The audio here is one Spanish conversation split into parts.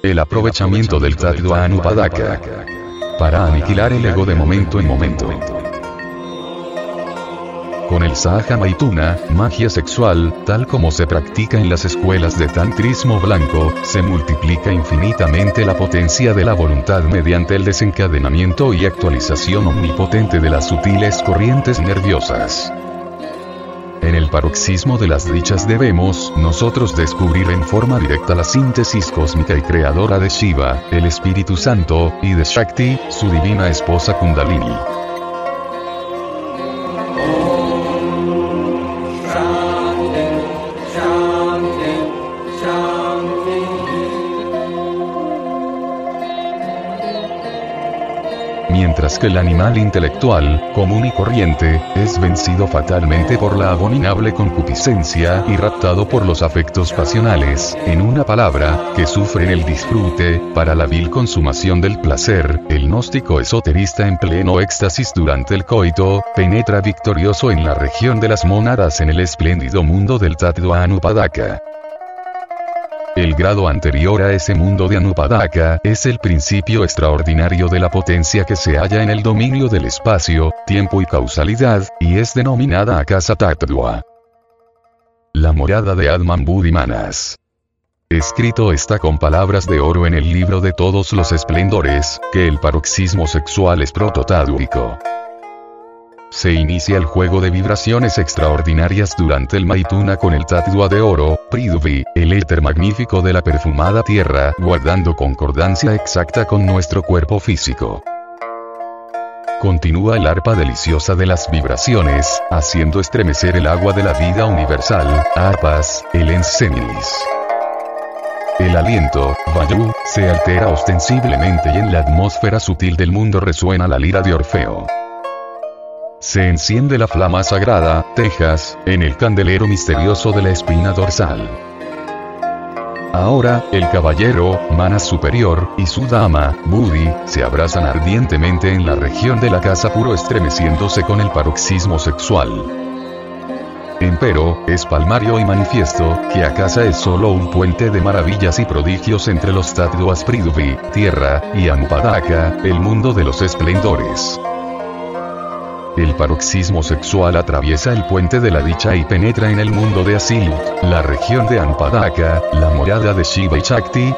El aprovechamiento del Tattva Anupadaka. Para aniquilar el ego de momento en momento. Con el Sahaja Maituna, magia sexual, tal como se practica en las escuelas de tantrismo blanco, se multiplica infinitamente la potencia de la voluntad mediante el desencadenamiento y actualización omnipotente de las sutiles corrientes nerviosas. En el paroxismo de las dichas debemos, nosotros descubrir en forma directa la síntesis cósmica y creadora de Shiva, el Espíritu Santo, y de Shakti, su divina esposa Kundalini. Que el animal intelectual, común y corriente, es vencido fatalmente por la abominable concupiscencia y raptado por los afectos pasionales, en una palabra, que sufren el disfrute, para la vil consumación del placer, el gnóstico esoterista en pleno éxtasis durante el coito, penetra victorioso en la región de las mónadas en el espléndido mundo del Tattva Anupadaka. El grado anterior a ese mundo de Anupadaka es el principio extraordinario de la potencia que se halla en el dominio del espacio, tiempo y causalidad, y es denominada Akasa Tattva. La morada de Adman Budimanas. Escrito está con palabras de oro en el libro de todos los esplendores, que el paroxismo sexual es prototádurico. Se inicia el juego de vibraciones extraordinarias durante el Maituna con el Tatua de oro, Pridvi, el éter magnífico de la perfumada tierra, guardando concordancia exacta con nuestro cuerpo físico. Continúa el arpa deliciosa de las vibraciones, haciendo estremecer el agua de la vida universal, arpas, el ensemilis. El aliento, Vayu, se altera ostensiblemente y en la atmósfera sutil del mundo resuena la lira de Orfeo. Se enciende la flama sagrada, Tejas, en el candelero misterioso de la espina dorsal. Ahora, el caballero, Manas Superior, y su dama, Budi, se abrazan ardientemente en la región de la casa puro estremeciéndose con el paroxismo sexual. Empero, es palmario y manifiesto, que Akasa es solo un puente de maravillas y prodigios entre los Tatuas Pridvi, tierra, y Ampadaka, el mundo de los esplendores. El paroxismo sexual atraviesa el puente de la dicha y penetra en el mundo de Asilut, la región de Anpadaka, la morada de Shiva y Shakti.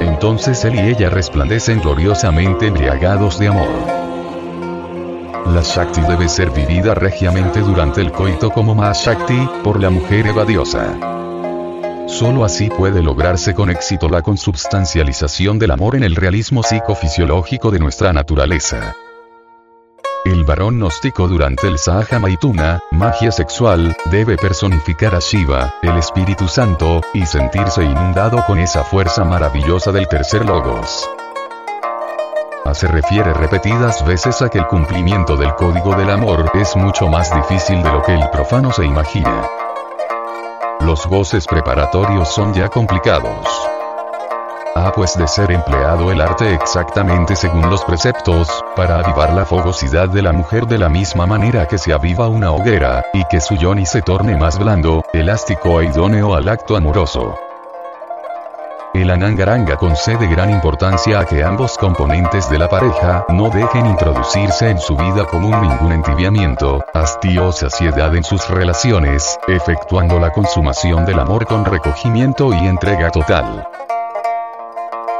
Entonces él y ella resplandecen gloriosamente embriagados de amor. La Shakti debe ser vivida regiamente durante el coito como Shakti, por la mujer evadiosa. Solo así puede lograrse con éxito la consubstancialización del amor en el realismo psicofisiológico de nuestra naturaleza. El varón gnóstico durante el Sahaja Maituna, magia sexual, debe personificar a Shiva, el Espíritu Santo, y sentirse inundado con esa fuerza maravillosa del tercer logos se refiere repetidas veces a que el cumplimiento del código del amor es mucho más difícil de lo que el profano se imagina. Los goces preparatorios son ya complicados. Ha pues de ser empleado el arte exactamente según los preceptos, para avivar la fogosidad de la mujer de la misma manera que se aviva una hoguera, y que su yoni se torne más blando, elástico e idóneo al acto amoroso. El Anangaranga concede gran importancia a que ambos componentes de la pareja no dejen introducirse en su vida común ningún entibiamiento, hastío o saciedad en sus relaciones, efectuando la consumación del amor con recogimiento y entrega total.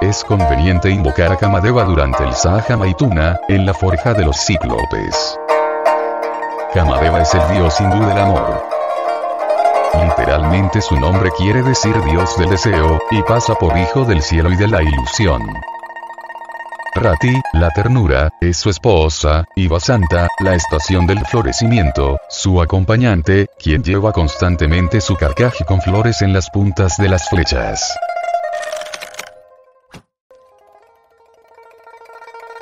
Es conveniente invocar a Kamadeva durante el Sahaja Maituna, en la forja de los cíclopes. Kamadeva es el dios hindú del amor. Literalmente su nombre quiere decir Dios del deseo, y pasa por hijo del cielo y de la ilusión. Rati, la ternura, es su esposa, y Basanta, la estación del florecimiento, su acompañante, quien lleva constantemente su carcaje con flores en las puntas de las flechas.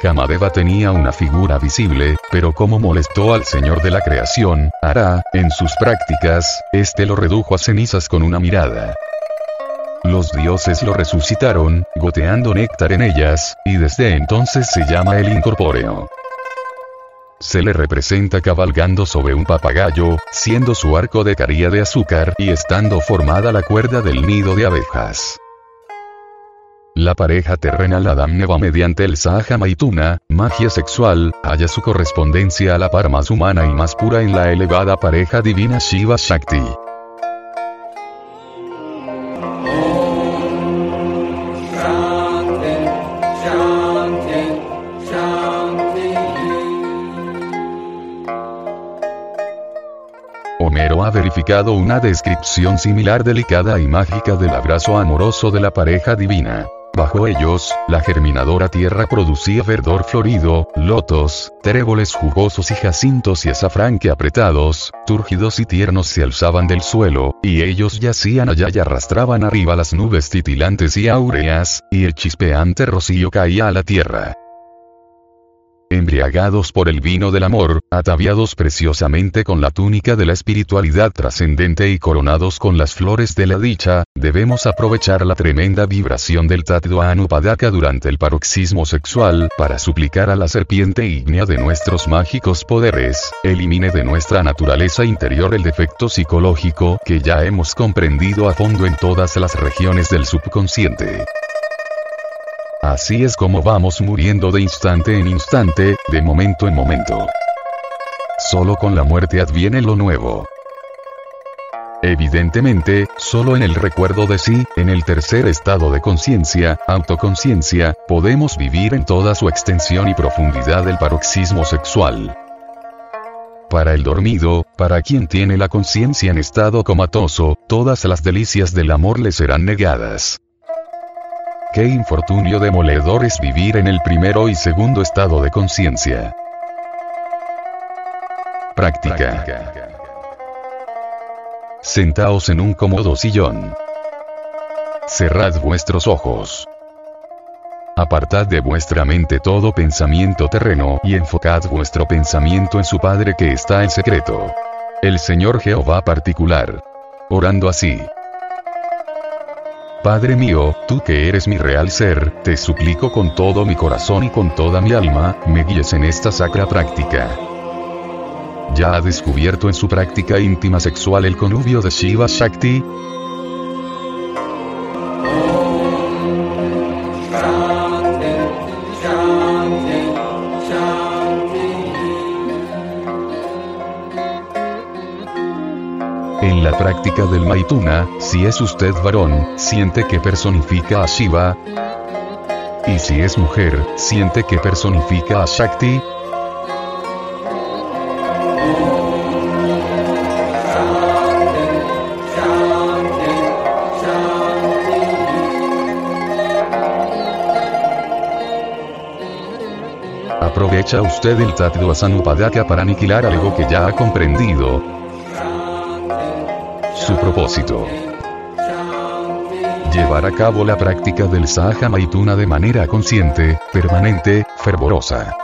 Kamadeva tenía una figura visible, pero como molestó al Señor de la creación, Ara, en sus prácticas, este lo redujo a cenizas con una mirada. Los dioses lo resucitaron, goteando néctar en ellas, y desde entonces se llama el incorpóreo. Se le representa cabalgando sobre un papagayo, siendo su arco de caría de azúcar y estando formada la cuerda del nido de abejas. La pareja terrenal Adam Neva mediante el Sahaja Maituna, magia sexual, halla su correspondencia a la par más humana y más pura en la elevada pareja divina Shiva Shakti. Homero ha verificado una descripción similar delicada y mágica del abrazo amoroso de la pareja divina. Bajo ellos, la germinadora tierra producía verdor florido, lotos, tréboles jugosos y jacintos y azafrán que apretados, túrgidos y tiernos se alzaban del suelo, y ellos yacían allá y arrastraban arriba las nubes titilantes y áureas, y el chispeante rocío caía a la tierra embriagados por el vino del amor, ataviados preciosamente con la túnica de la espiritualidad trascendente y coronados con las flores de la dicha, debemos aprovechar la tremenda vibración del Tattva Anupadaka durante el paroxismo sexual, para suplicar a la serpiente ígnea de nuestros mágicos poderes, elimine de nuestra naturaleza interior el defecto psicológico que ya hemos comprendido a fondo en todas las regiones del subconsciente. Así es como vamos muriendo de instante en instante, de momento en momento. Solo con la muerte adviene lo nuevo. Evidentemente, solo en el recuerdo de sí, en el tercer estado de conciencia, autoconciencia, podemos vivir en toda su extensión y profundidad el paroxismo sexual. Para el dormido, para quien tiene la conciencia en estado comatoso, todas las delicias del amor le serán negadas. Qué infortunio demoledor es vivir en el primero y segundo estado de conciencia. Práctica. Sentaos en un cómodo sillón. Cerrad vuestros ojos. Apartad de vuestra mente todo pensamiento terreno y enfocad vuestro pensamiento en su Padre que está en secreto. El Señor Jehová particular. Orando así. Padre mío, tú que eres mi real ser, te suplico con todo mi corazón y con toda mi alma, me guíes en esta sacra práctica. ¿Ya ha descubierto en su práctica íntima sexual el conubio de Shiva Shakti? En la práctica del Maituna, si es usted varón, siente que personifica a Shiva. Y si es mujer, siente que personifica a Shakti. Aprovecha usted el Tattva Sanupadaka para aniquilar algo que ya ha comprendido, su propósito. Llevar a cabo la práctica del Sahaja Maituna de manera consciente, permanente, fervorosa.